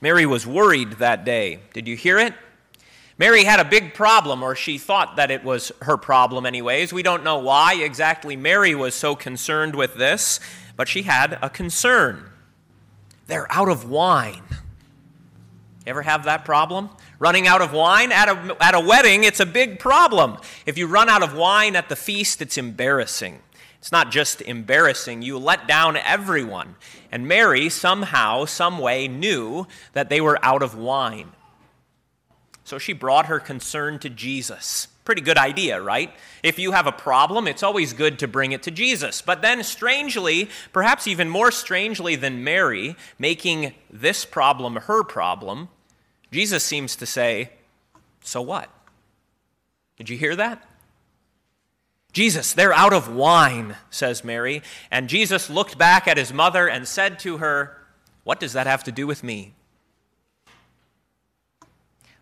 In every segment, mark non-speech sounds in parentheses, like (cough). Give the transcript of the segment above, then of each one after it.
Mary was worried that day. Did you hear it? Mary had a big problem, or she thought that it was her problem, anyways. We don't know why exactly Mary was so concerned with this, but she had a concern. They're out of wine. Ever have that problem? Running out of wine at a, at a wedding, it's a big problem. If you run out of wine at the feast, it's embarrassing. It's not just embarrassing, you let down everyone. And Mary somehow, some way, knew that they were out of wine. So she brought her concern to Jesus. Pretty good idea, right? If you have a problem, it's always good to bring it to Jesus. But then, strangely, perhaps even more strangely than Mary, making this problem her problem, Jesus seems to say, So what? Did you hear that? Jesus, they're out of wine, says Mary. And Jesus looked back at his mother and said to her, What does that have to do with me?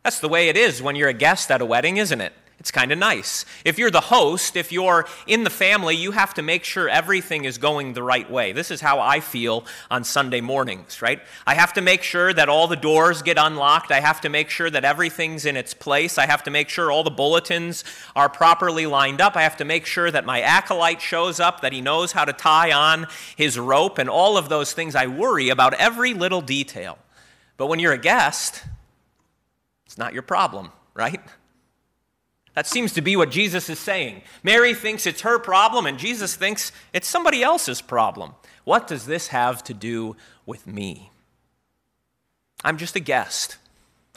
That's the way it is when you're a guest at a wedding, isn't it? It's kind of nice. If you're the host, if you're in the family, you have to make sure everything is going the right way. This is how I feel on Sunday mornings, right? I have to make sure that all the doors get unlocked. I have to make sure that everything's in its place. I have to make sure all the bulletins are properly lined up. I have to make sure that my acolyte shows up, that he knows how to tie on his rope, and all of those things. I worry about every little detail. But when you're a guest, it's not your problem, right? That seems to be what Jesus is saying. Mary thinks it's her problem, and Jesus thinks it's somebody else's problem. What does this have to do with me? I'm just a guest.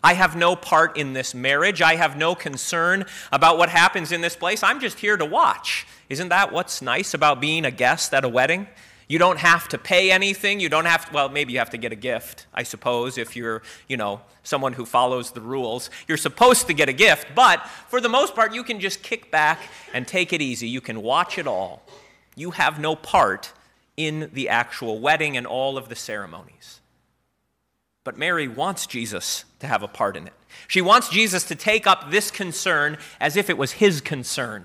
I have no part in this marriage. I have no concern about what happens in this place. I'm just here to watch. Isn't that what's nice about being a guest at a wedding? You don't have to pay anything. You don't have to, well, maybe you have to get a gift, I suppose, if you're, you know, someone who follows the rules. You're supposed to get a gift, but for the most part, you can just kick back and take it easy. You can watch it all. You have no part in the actual wedding and all of the ceremonies. But Mary wants Jesus to have a part in it. She wants Jesus to take up this concern as if it was his concern.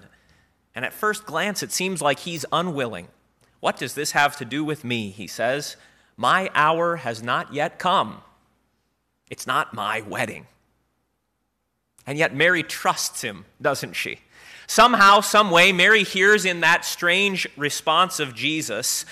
And at first glance, it seems like he's unwilling. What does this have to do with me? He says, My hour has not yet come. It's not my wedding. And yet Mary trusts him, doesn't she? Somehow, some way, Mary hears in that strange response of Jesus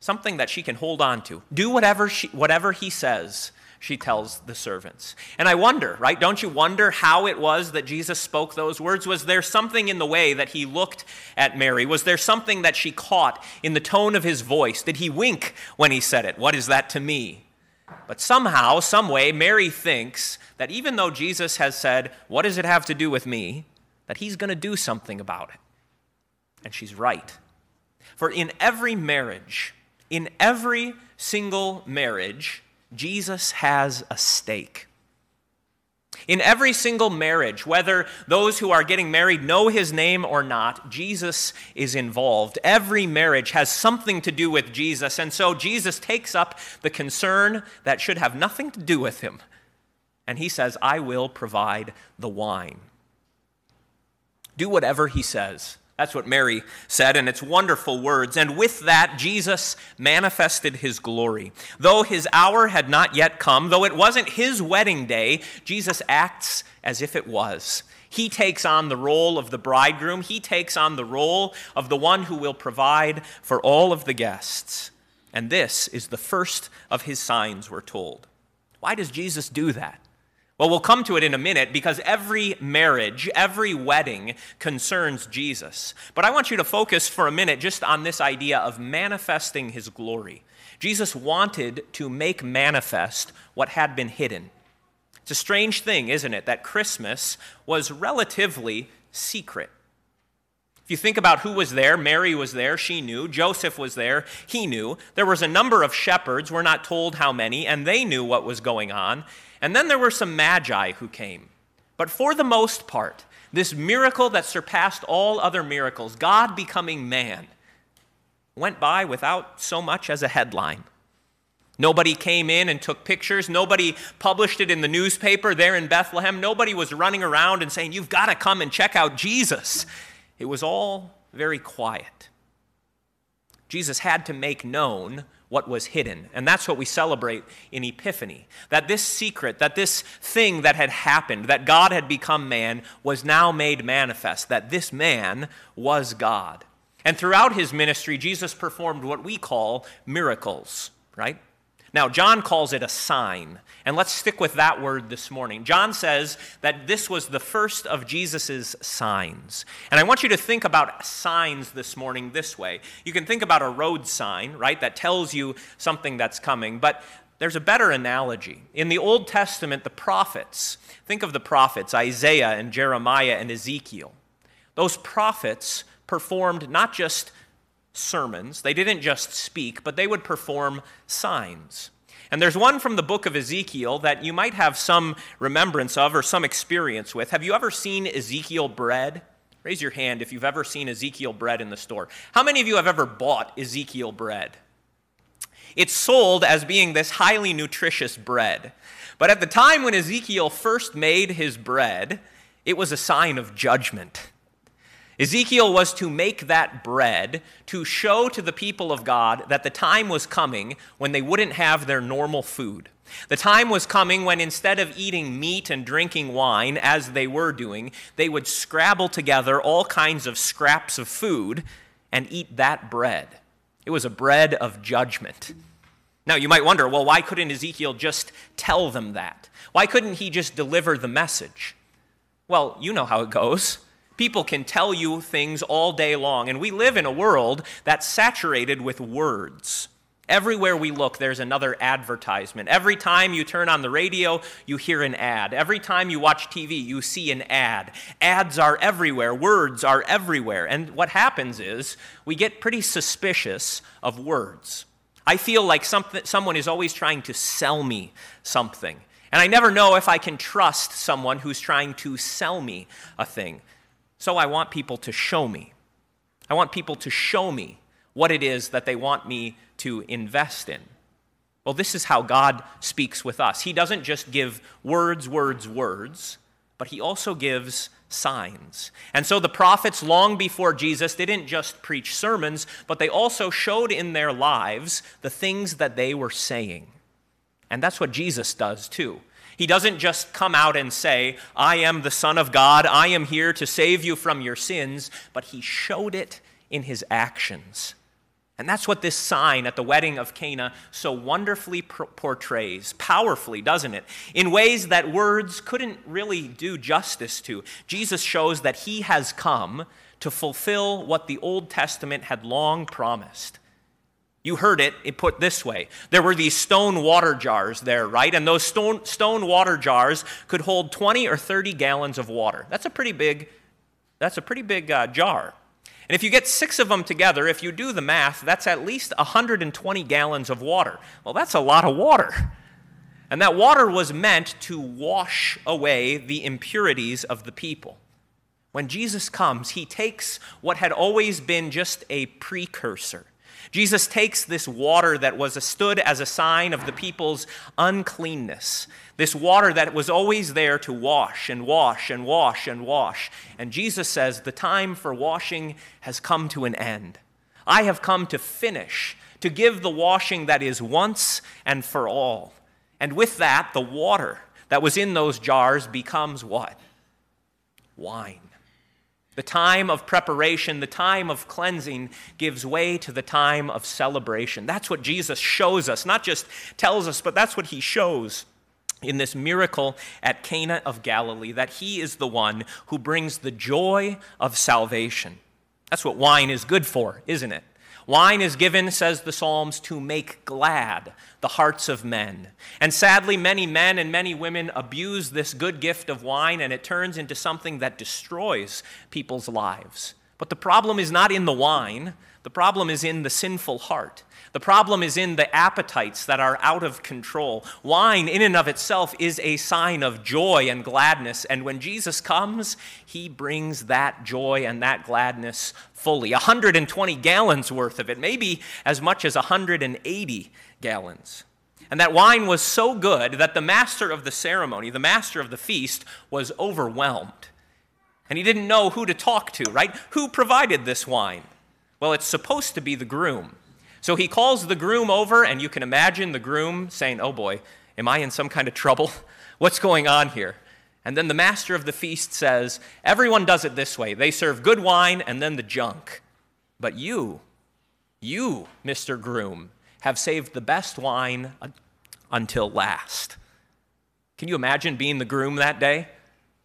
something that she can hold on to. Do whatever, she, whatever he says she tells the servants. And I wonder, right? Don't you wonder how it was that Jesus spoke those words? Was there something in the way that he looked at Mary? Was there something that she caught in the tone of his voice? Did he wink when he said it? What is that to me? But somehow, some way, Mary thinks that even though Jesus has said, What does it have to do with me? that he's going to do something about it. And she's right. For in every marriage, in every single marriage, Jesus has a stake. In every single marriage, whether those who are getting married know his name or not, Jesus is involved. Every marriage has something to do with Jesus, and so Jesus takes up the concern that should have nothing to do with him. And he says, I will provide the wine. Do whatever he says. That's what Mary said, and it's wonderful words. And with that, Jesus manifested his glory. Though his hour had not yet come, though it wasn't his wedding day, Jesus acts as if it was. He takes on the role of the bridegroom, he takes on the role of the one who will provide for all of the guests. And this is the first of his signs, we're told. Why does Jesus do that? Well, we'll come to it in a minute because every marriage, every wedding concerns Jesus. But I want you to focus for a minute just on this idea of manifesting his glory. Jesus wanted to make manifest what had been hidden. It's a strange thing, isn't it, that Christmas was relatively secret. If you think about who was there, Mary was there, she knew. Joseph was there, he knew. There was a number of shepherds, we're not told how many, and they knew what was going on. And then there were some magi who came. But for the most part, this miracle that surpassed all other miracles, God becoming man, went by without so much as a headline. Nobody came in and took pictures. Nobody published it in the newspaper there in Bethlehem. Nobody was running around and saying, You've got to come and check out Jesus. It was all very quiet. Jesus had to make known what was hidden. And that's what we celebrate in Epiphany. That this secret, that this thing that had happened, that God had become man, was now made manifest, that this man was God. And throughout his ministry, Jesus performed what we call miracles, right? Now, John calls it a sign. And let's stick with that word this morning. John says that this was the first of Jesus' signs. And I want you to think about signs this morning this way. You can think about a road sign, right, that tells you something that's coming, but there's a better analogy. In the Old Testament, the prophets, think of the prophets, Isaiah and Jeremiah and Ezekiel. Those prophets performed not just sermons. They didn't just speak, but they would perform signs. And there's one from the book of Ezekiel that you might have some remembrance of or some experience with. Have you ever seen Ezekiel bread? Raise your hand if you've ever seen Ezekiel bread in the store. How many of you have ever bought Ezekiel bread? It's sold as being this highly nutritious bread. But at the time when Ezekiel first made his bread, it was a sign of judgment. Ezekiel was to make that bread to show to the people of God that the time was coming when they wouldn't have their normal food. The time was coming when instead of eating meat and drinking wine, as they were doing, they would scrabble together all kinds of scraps of food and eat that bread. It was a bread of judgment. Now, you might wonder well, why couldn't Ezekiel just tell them that? Why couldn't he just deliver the message? Well, you know how it goes. People can tell you things all day long, and we live in a world that's saturated with words. Everywhere we look, there's another advertisement. Every time you turn on the radio, you hear an ad. Every time you watch TV, you see an ad. Ads are everywhere, words are everywhere. And what happens is we get pretty suspicious of words. I feel like someone is always trying to sell me something. And I never know if I can trust someone who's trying to sell me a thing. So I want people to show me. I want people to show me what it is that they want me to invest in. Well, this is how God speaks with us. He doesn't just give words, words, words, but He also gives signs. And so the prophets, long before Jesus, didn't just preach sermons, but they also showed in their lives the things that they were saying. And that's what Jesus does too. He doesn't just come out and say, I am the Son of God, I am here to save you from your sins, but he showed it in his actions. And that's what this sign at the wedding of Cana so wonderfully portrays, powerfully, doesn't it? In ways that words couldn't really do justice to. Jesus shows that he has come to fulfill what the Old Testament had long promised you heard it, it put this way. There were these stone water jars there, right? And those stone, stone water jars could hold 20 or 30 gallons of water. That's a pretty big, that's a pretty big uh, jar. And if you get six of them together, if you do the math, that's at least 120 gallons of water. Well, that's a lot of water. And that water was meant to wash away the impurities of the people. When Jesus comes, he takes what had always been just a precursor Jesus takes this water that was stood as a sign of the people's uncleanness, this water that was always there to wash and wash and wash and wash. And Jesus says, The time for washing has come to an end. I have come to finish, to give the washing that is once and for all. And with that, the water that was in those jars becomes what? Wine. The time of preparation, the time of cleansing gives way to the time of celebration. That's what Jesus shows us, not just tells us, but that's what he shows in this miracle at Cana of Galilee that he is the one who brings the joy of salvation. That's what wine is good for, isn't it? Wine is given, says the Psalms, to make glad the hearts of men. And sadly, many men and many women abuse this good gift of wine, and it turns into something that destroys people's lives. But the problem is not in the wine, the problem is in the sinful heart. The problem is in the appetites that are out of control. Wine, in and of itself, is a sign of joy and gladness. And when Jesus comes, he brings that joy and that gladness fully 120 gallons worth of it, maybe as much as 180 gallons. And that wine was so good that the master of the ceremony, the master of the feast, was overwhelmed. And he didn't know who to talk to, right? Who provided this wine? Well, it's supposed to be the groom. So he calls the groom over, and you can imagine the groom saying, Oh boy, am I in some kind of trouble? (laughs) What's going on here? And then the master of the feast says, Everyone does it this way. They serve good wine and then the junk. But you, you, Mr. Groom, have saved the best wine until last. Can you imagine being the groom that day?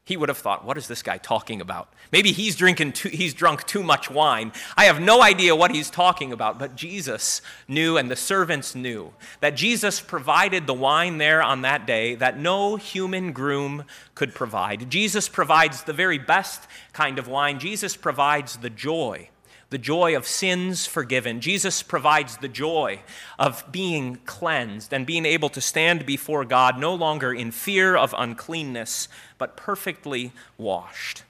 He would have thought, what is this guy talking about? Maybe he's drinking too, he's drunk too much wine. I have no idea what he's talking about, but Jesus knew and the servants knew that Jesus provided the wine there on that day that no human groom could provide. Jesus provides the very best kind of wine. Jesus provides the joy the joy of sins forgiven. Jesus provides the joy of being cleansed and being able to stand before God no longer in fear of uncleanness, but perfectly washed.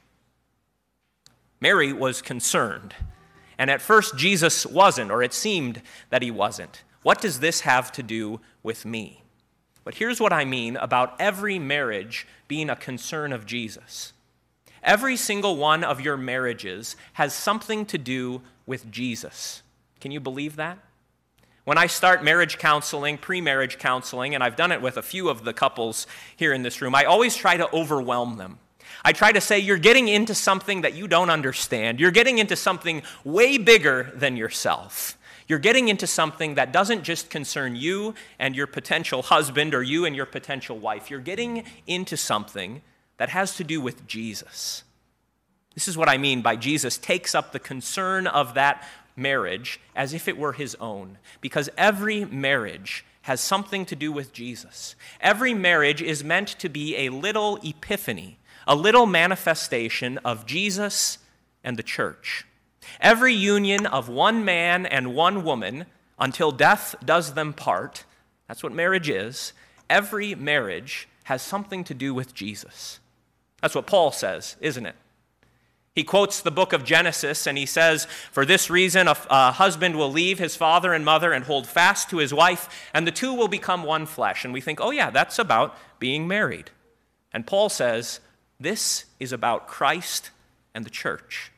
Mary was concerned. And at first, Jesus wasn't, or it seemed that he wasn't. What does this have to do with me? But here's what I mean about every marriage being a concern of Jesus. Every single one of your marriages has something to do with Jesus. Can you believe that? When I start marriage counseling, pre marriage counseling, and I've done it with a few of the couples here in this room, I always try to overwhelm them. I try to say, You're getting into something that you don't understand. You're getting into something way bigger than yourself. You're getting into something that doesn't just concern you and your potential husband or you and your potential wife. You're getting into something that has to do with Jesus. This is what I mean by Jesus takes up the concern of that marriage as if it were his own, because every marriage has something to do with Jesus. Every marriage is meant to be a little epiphany, a little manifestation of Jesus and the church. Every union of one man and one woman until death does them part, that's what marriage is. Every marriage has something to do with Jesus. That's what Paul says, isn't it? He quotes the book of Genesis and he says, For this reason, a, husband will leave his father and mother and hold fast to his wife, and the two will become one flesh. And we think, oh, yeah, that's about being married. And Paul says, This is about Christ and the church.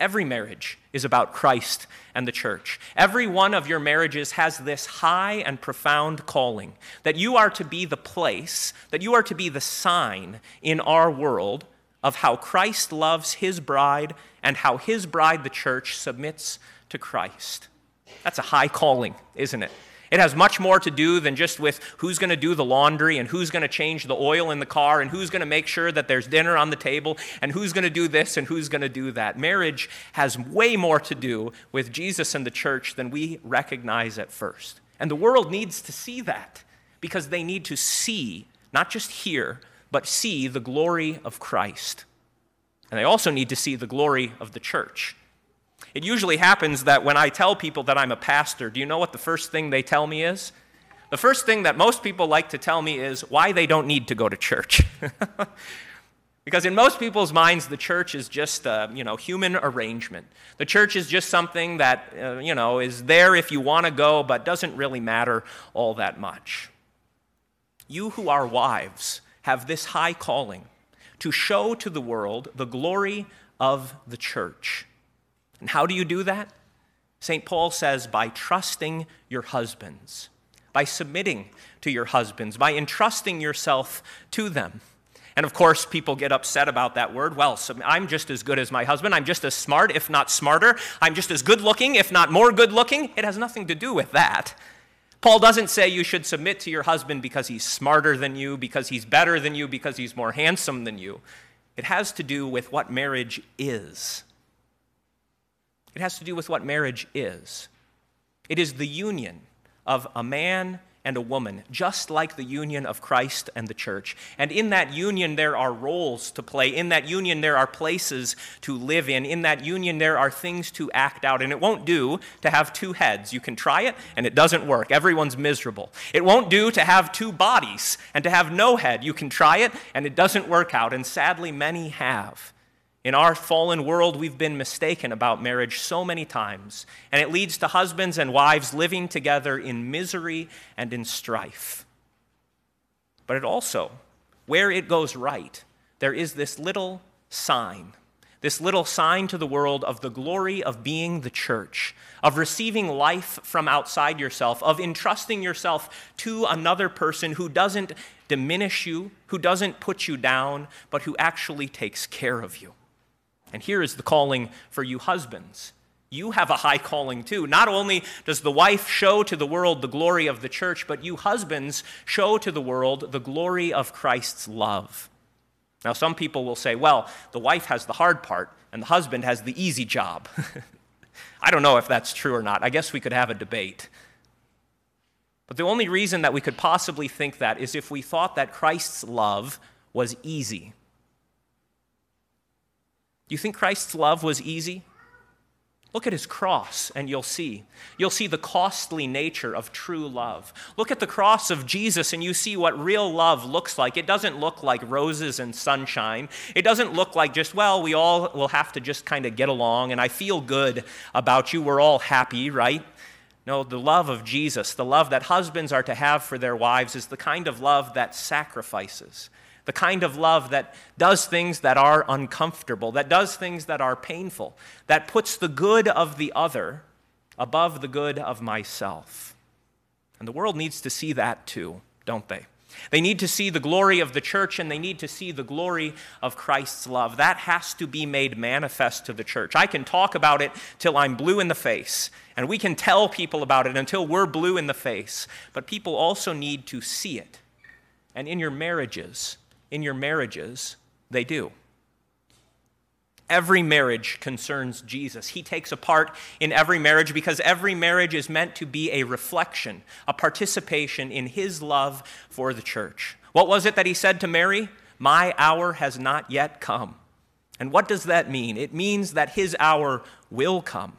Every marriage is about Christ and the church. Every one of your marriages has this high and profound calling that you are to be the place, that you are to be the sign in our world of how Christ loves his bride and how his bride, the church, submits to Christ. That's a high calling, isn't it? It has much more to do than just with who's going to do the laundry and who's going to change the oil in the car and who's going to make sure that there's dinner on the table and who's going to do this and who's going to do that. Marriage has way more to do with Jesus and the church than we recognize at first. And the world needs to see that because they need to see, not just hear, but see the glory of Christ. And they also need to see the glory of the church. It usually happens that when I tell people that I'm a pastor, do you know what the first thing they tell me is? The first thing that most people like to tell me is why they don't need to go to church. (laughs) because in most people's minds, the church is just a you know, human arrangement. The church is just something that uh, you know, is there if you want to go, but doesn't really matter all that much. You who are wives have this high calling to show to the world the glory of the church. And how do you do that? St. Paul says by trusting your husbands, by submitting to your husbands, by entrusting yourself to them. And of course, people get upset about that word. Well, I'm just as good as my husband. I'm just as smart, if not smarter. I'm just as good looking, if not more good looking. It has nothing to do with that. Paul doesn't say you should submit to your husband because he's smarter than you, because he's better than you, because he's more handsome than you. It has to do with what marriage is. It has to do with what marriage is. It is the union of a man and a woman, just like the union of Christ and the church. And in that union, there are roles to play. In that union, there are places to live in. In that union, there are things to act out. And it won't do to have two heads. You can try it, and it doesn't work. Everyone's miserable. It won't do to have two bodies and to have no head. You can try it, and it doesn't work out. And sadly, many have. In our fallen world, we've been mistaken about marriage so many times, and it leads to husbands and wives living together in misery and in strife. But it also, where it goes right, there is this little sign, this little sign to the world of the glory of being the church, of receiving life from outside yourself, of entrusting yourself to another person who doesn't diminish you, who doesn't put you down, but who actually takes care of you. And here is the calling for you husbands. You have a high calling too. Not only does the wife show to the world the glory of the church, but you husbands show to the world the glory of Christ's love. Now, some people will say, well, the wife has the hard part and the husband has the easy job. (laughs) I don't know if that's true or not. I guess we could have a debate. But the only reason that we could possibly think that is if we thought that Christ's love was easy. Do you think Christ's love was easy? Look at his cross, and you'll see. You'll see the costly nature of true love. Look at the cross of Jesus, and you see what real love looks like. It doesn't look like roses and sunshine. It doesn't look like just, well, we all will have to just kind of get along, and I feel good about you. We're all happy, right? No, the love of Jesus, the love that husbands are to have for their wives, is the kind of love that sacrifices the kind of love that does things that are uncomfortable, that does things that are painful, that puts the good of the other above the good of myself. And the world needs to see that too, don't they? They need to see the glory of the church and they need to see the glory of Christ's love. That has to be made manifest to the church. I can talk about it till I'm blue in the face, and we can tell people about it until we're blue in the face. But people also need to see it. And in your marriages, in your marriages, they do. Every marriage concerns Jesus. He takes a part in every marriage because every marriage is meant to be a reflection, a participation in his love for the church. What was it that he said to Mary? My hour has not yet come. And what does that mean? It means that his hour will come.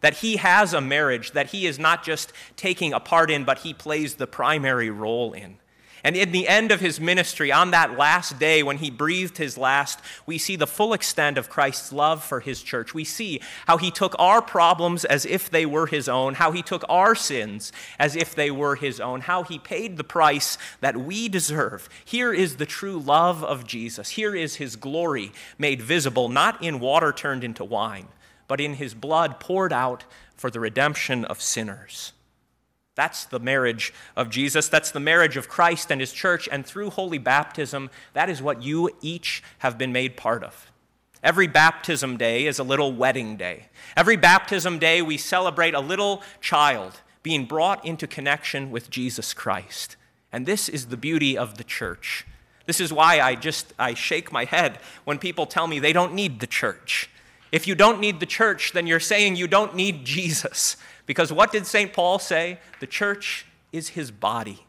That he has a marriage that he is not just taking a part in, but he plays the primary role in. And in the end of his ministry, on that last day when he breathed his last, we see the full extent of Christ's love for his church. We see how he took our problems as if they were his own, how he took our sins as if they were his own, how he paid the price that we deserve. Here is the true love of Jesus. Here is his glory made visible, not in water turned into wine, but in his blood poured out for the redemption of sinners. That's the marriage of Jesus. That's the marriage of Christ and his church. And through holy baptism, that is what you each have been made part of. Every baptism day is a little wedding day. Every baptism day, we celebrate a little child being brought into connection with Jesus Christ. And this is the beauty of the church. This is why I just I shake my head when people tell me they don't need the church. If you don't need the church, then you're saying you don't need Jesus. Because what did St. Paul say? The church is his body.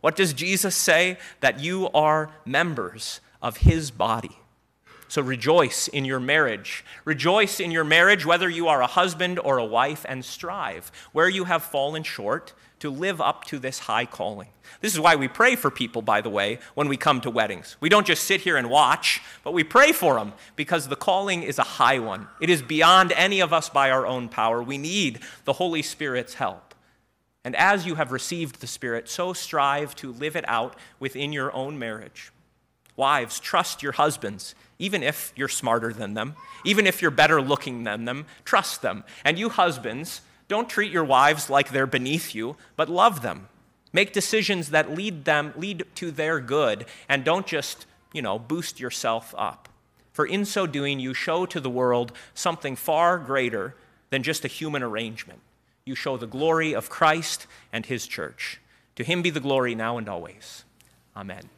What does Jesus say? That you are members of his body. So rejoice in your marriage. Rejoice in your marriage, whether you are a husband or a wife, and strive where you have fallen short to live up to this high calling. This is why we pray for people, by the way, when we come to weddings. We don't just sit here and watch, but we pray for them because the calling is a high one. It is beyond any of us by our own power. We need the Holy Spirit's help. And as you have received the Spirit, so strive to live it out within your own marriage. Wives, trust your husbands, even if you're smarter than them, even if you're better looking than them, trust them. And you husbands, don't treat your wives like they're beneath you, but love them. Make decisions that lead them lead to their good and don't just, you know, boost yourself up. For in so doing you show to the world something far greater than just a human arrangement. You show the glory of Christ and his church. To him be the glory now and always. Amen.